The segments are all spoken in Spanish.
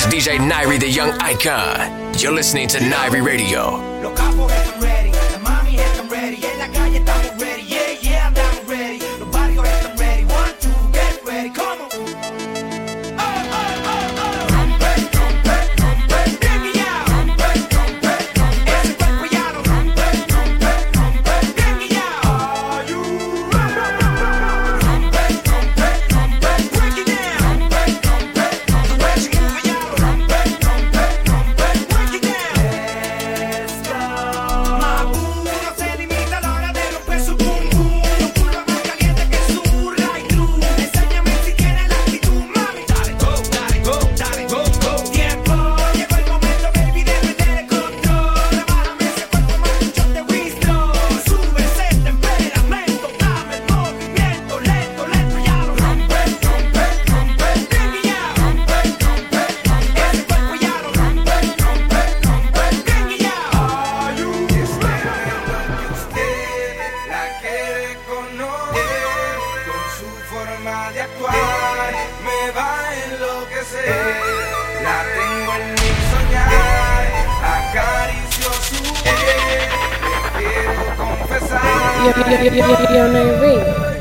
is DJ Nairi, the young icon. You're listening to Nairi Radio. Una loca que ande con la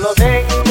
no te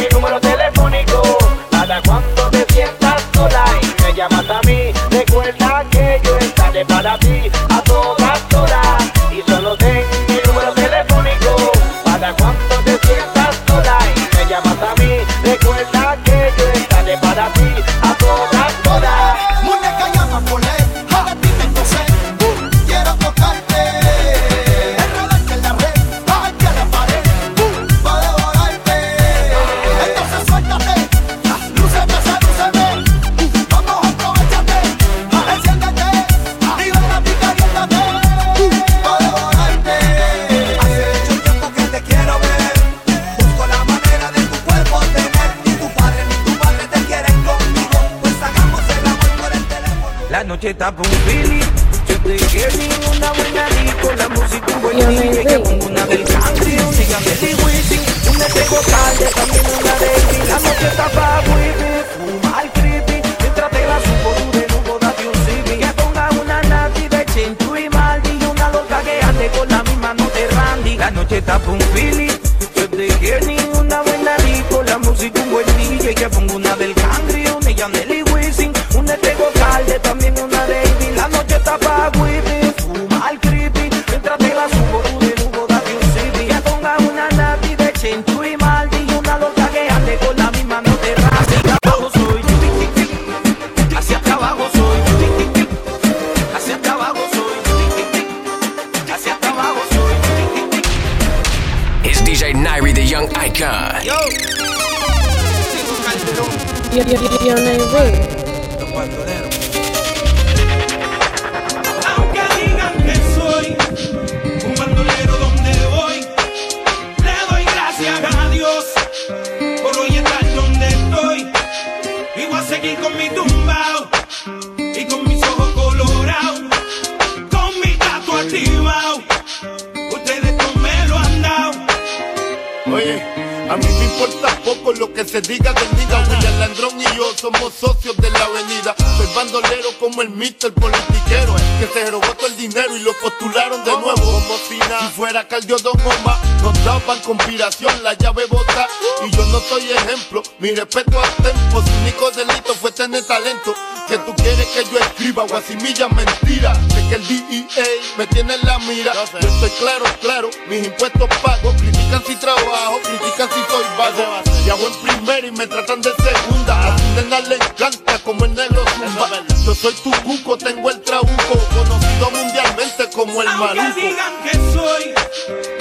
A mí me importa poco lo que se diga de diga William Landrón y yo somos socios de la avenida. Soy bandolero como el mister politiquero que se robó todo el dinero y lo postularon de nuevo. Como si nada fuera Caldiodón Goma, nos daban conspiración, la llave bota. Y yo no soy ejemplo, mi respeto al tempo. Su único delito fue tener talento. Que tú quieres que yo escriba guasimilla mentira. De que el DEA me tiene en la mira. Yo estoy claro, claro, mis impuestos pagos. Critican si trabajo, critican si si soy vago. Y hago en primera y me tratan de segunda. A mi nena le encanta como el negro zumba. Yo soy tu cuco, tengo el trabuco, conocido mundialmente como el maluco. Aunque digan que soy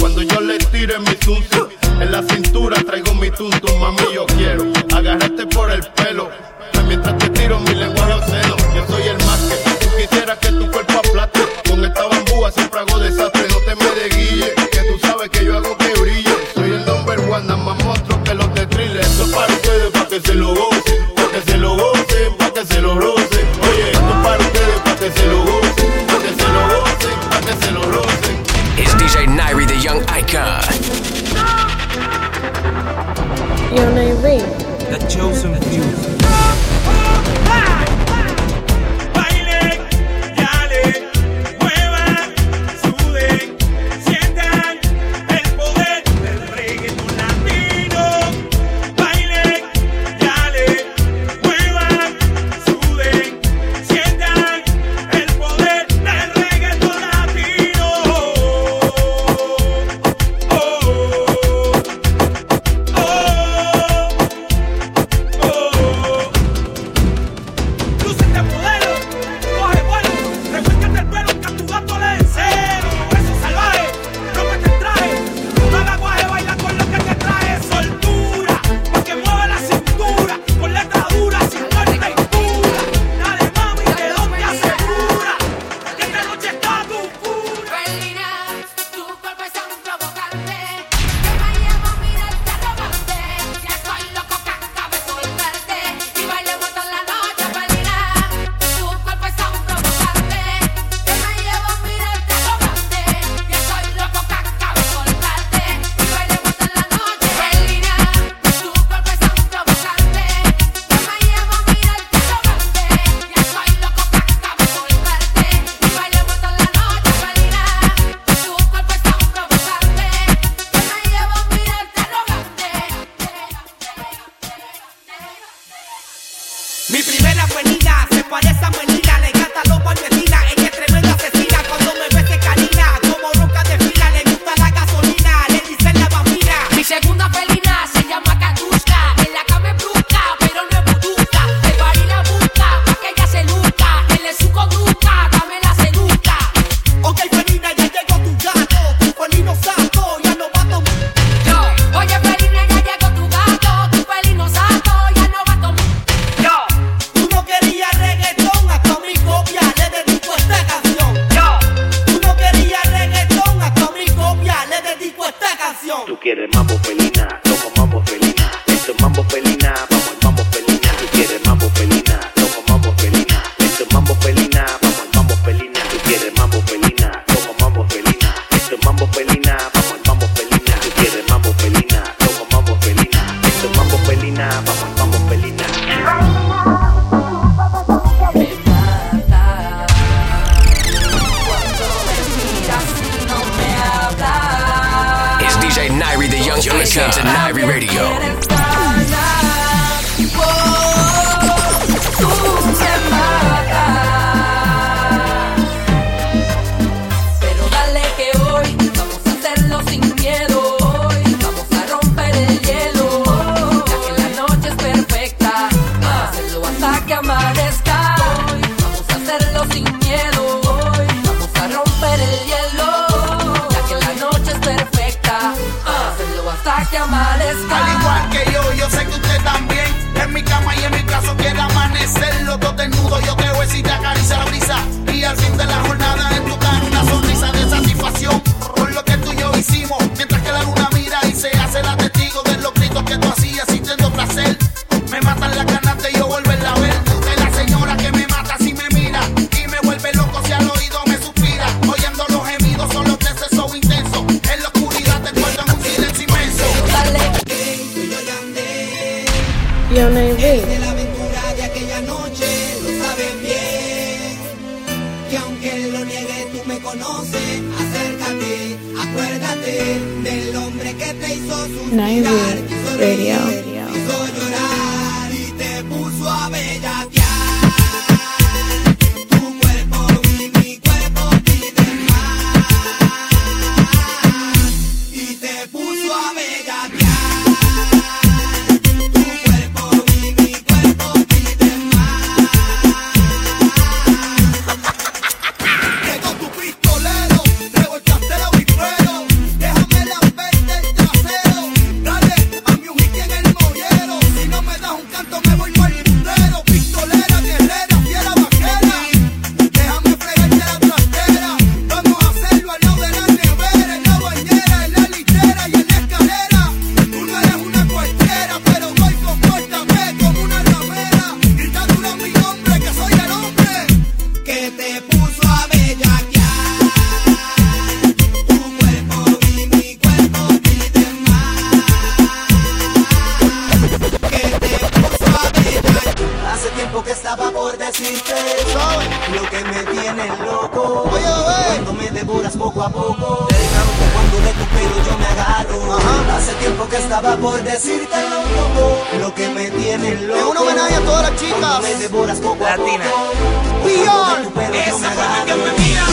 Cuando yo le tire mi tuntum, en la cintura traigo mi tuntum, mami yo quiero agarrarte por el pelo. Mientras te tiro mi lenguaje obsceno, yo soy el más que tú quisieras que tu cuerpo Icon. You're my ring. The chosen puso estaba por decirte lo, lo que me tiene loco. Es un homenaje a todas las chicas. Me devoras poco Latina. Beyond. Esa forma que me mira.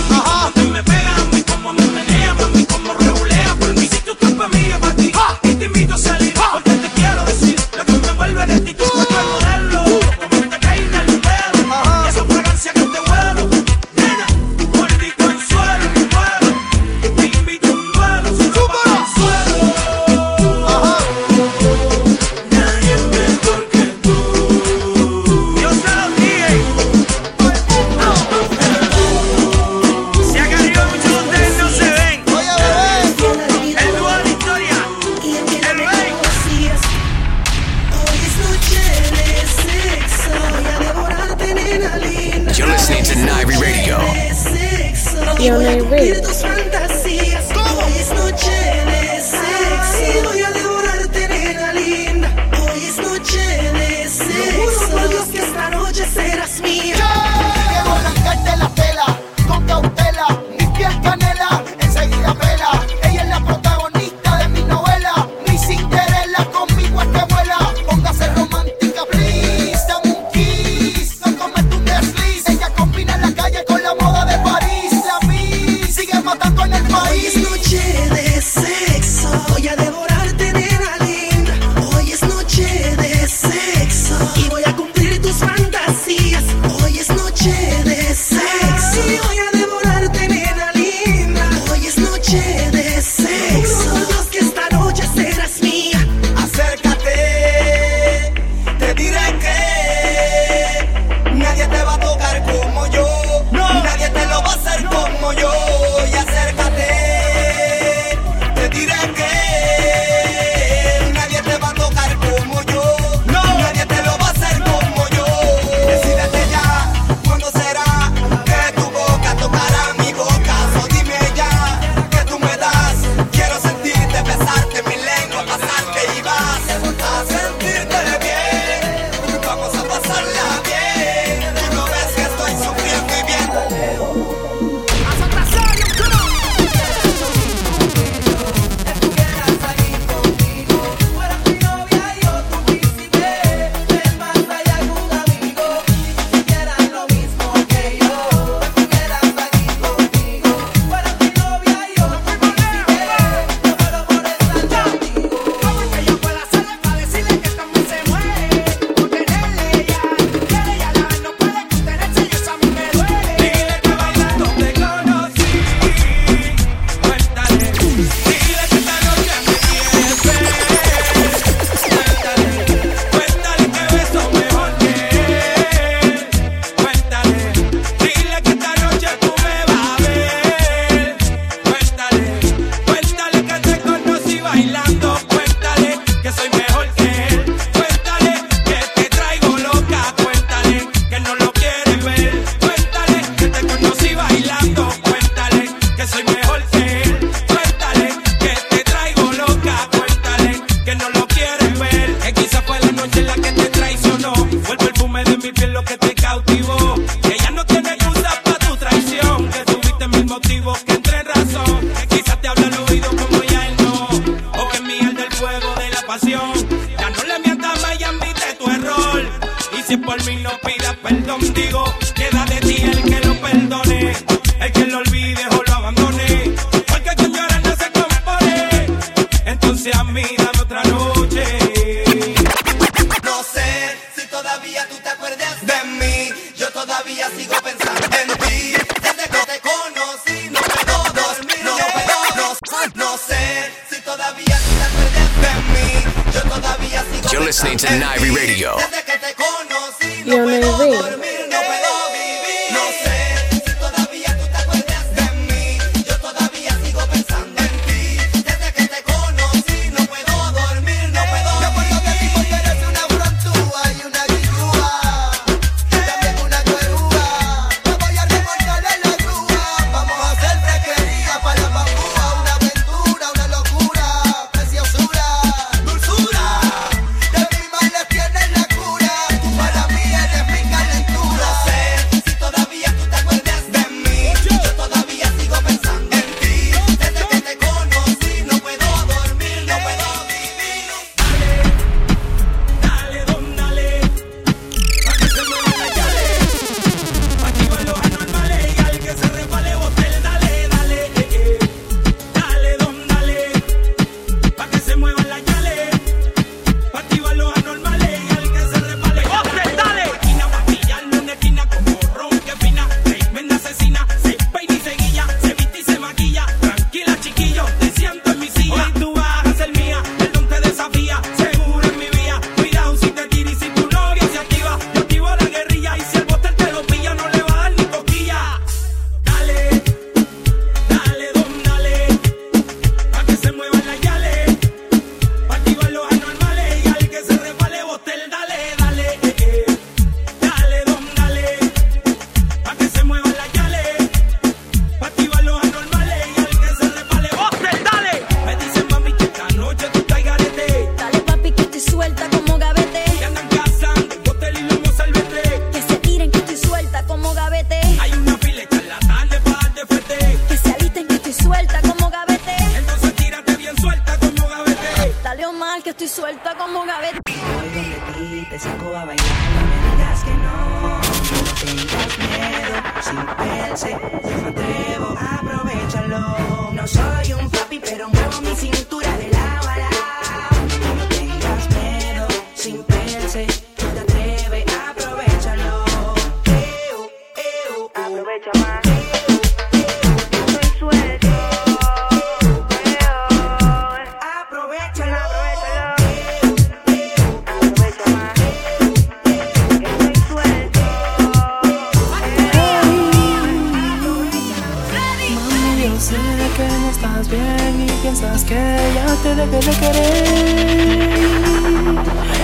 Yo sé que no estás bien y piensas que ya te dejé de querer.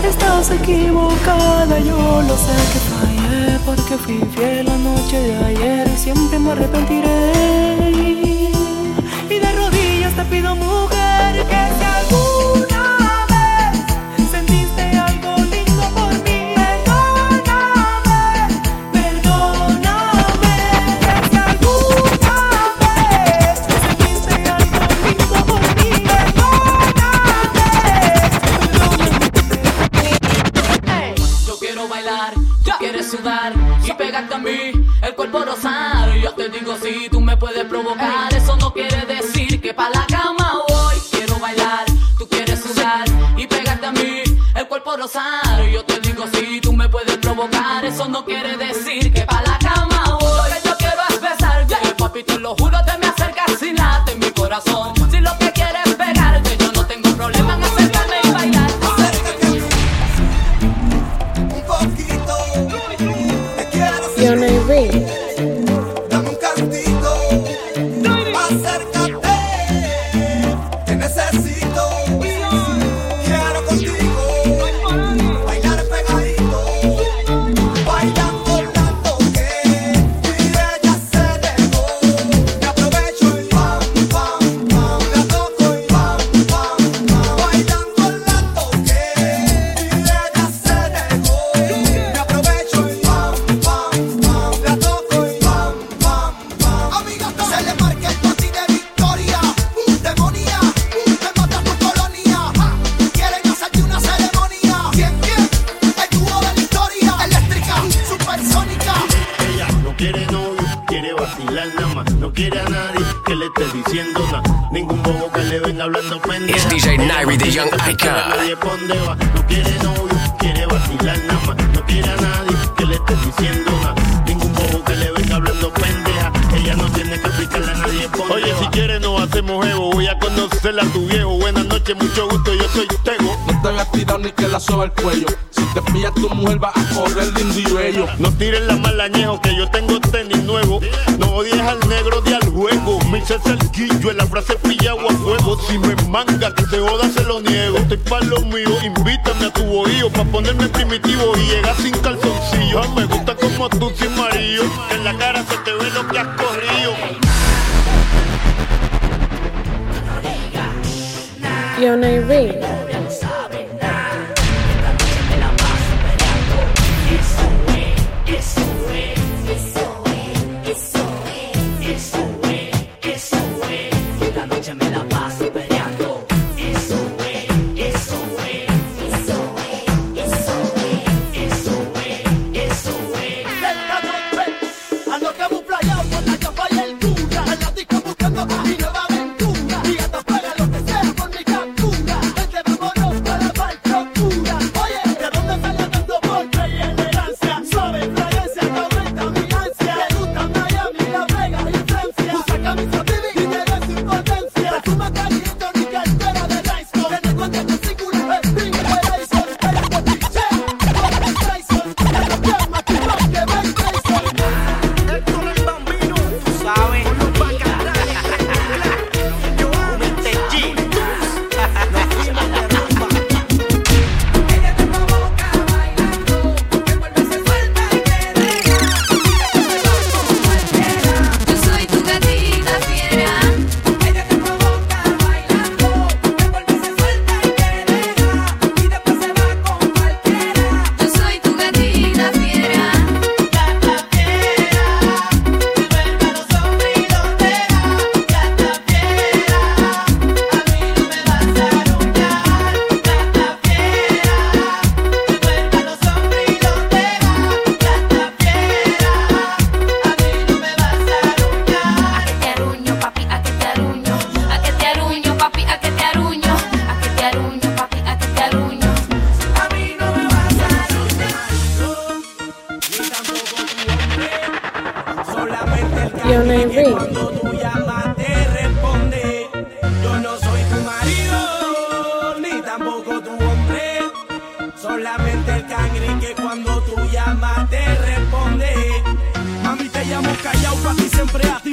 Estás equivocada, yo lo sé que fallé porque fui fiel la noche de ayer y siempre me arrepentiré. Y de rodillas te pido mujer. Bonito. Que mucho gusto, yo soy Tego. No te voy a tirar ni que la soba el cuello. Si te pillas tu mujer, vas a correr lindo y bello. No tires la mala que yo tengo tenis nuevo. No odies al negro de al juego. Me hice el guillo en la frase pillado a fuego. Si me manga, que te joda, se lo niego. Estoy pa' lo mío, invítame a tu bohío. Pa' ponerme primitivo y llegar sin calzoncillo. Ah, me gusta como tú sin marido. En la cara se te ve lo que has corrido. Fiona Reid. It's Que cuando tú llamas te responde, yo no soy tu marido, ni tampoco tu hombre. Solamente el cagé que cuando tú llamas te responde mami te llamo callao para ti siempre.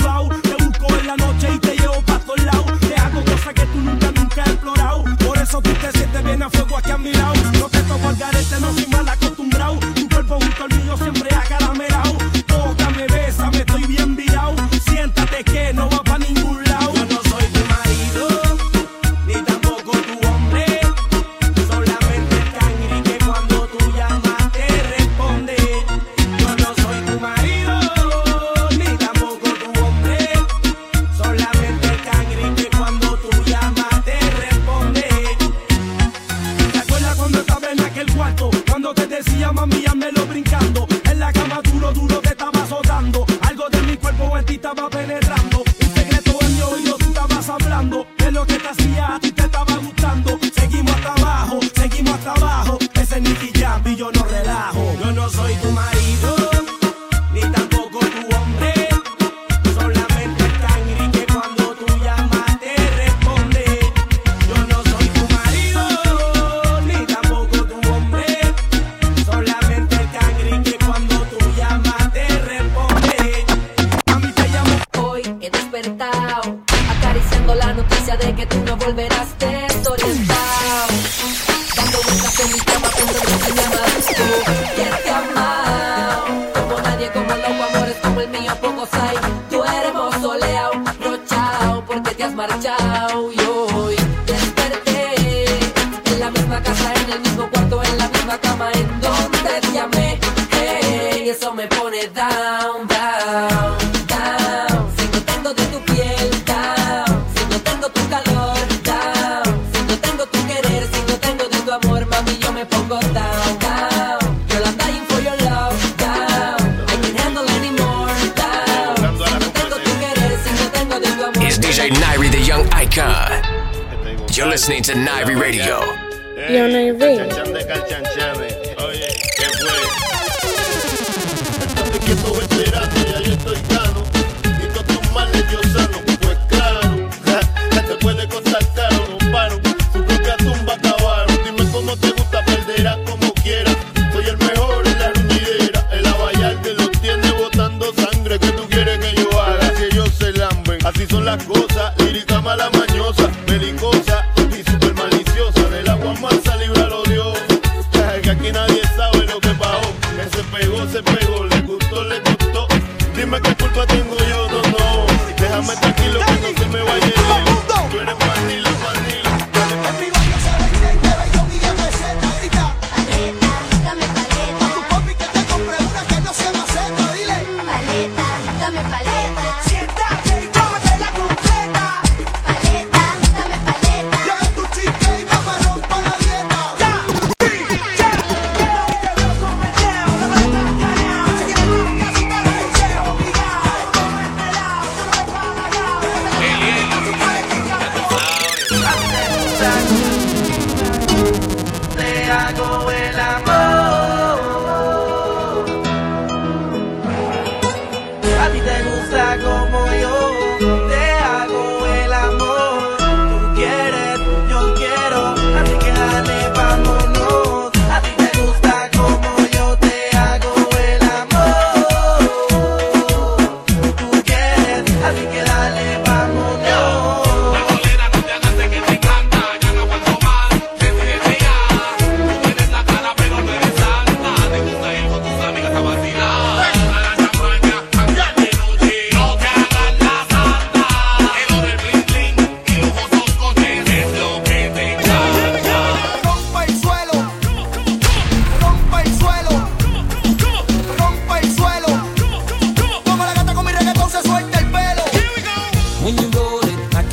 DJ Nairi, the young icon. You're listening to Nairi Radio. You're Nairi.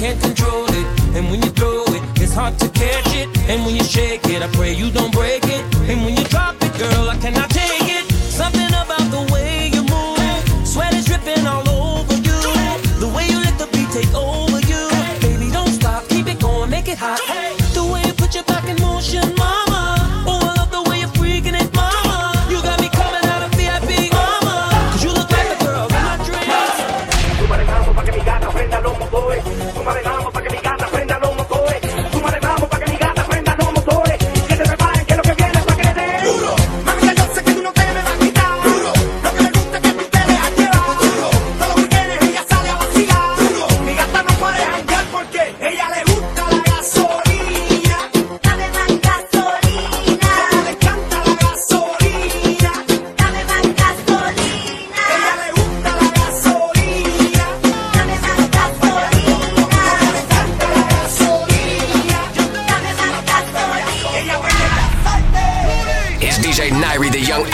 can't control it. And when you throw it, it's hard to catch it. And when you shake it, I pray you don't break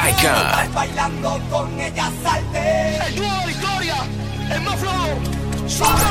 Icon. Bailando con ella salte. El nuevo de la historia, el más flow. Suave.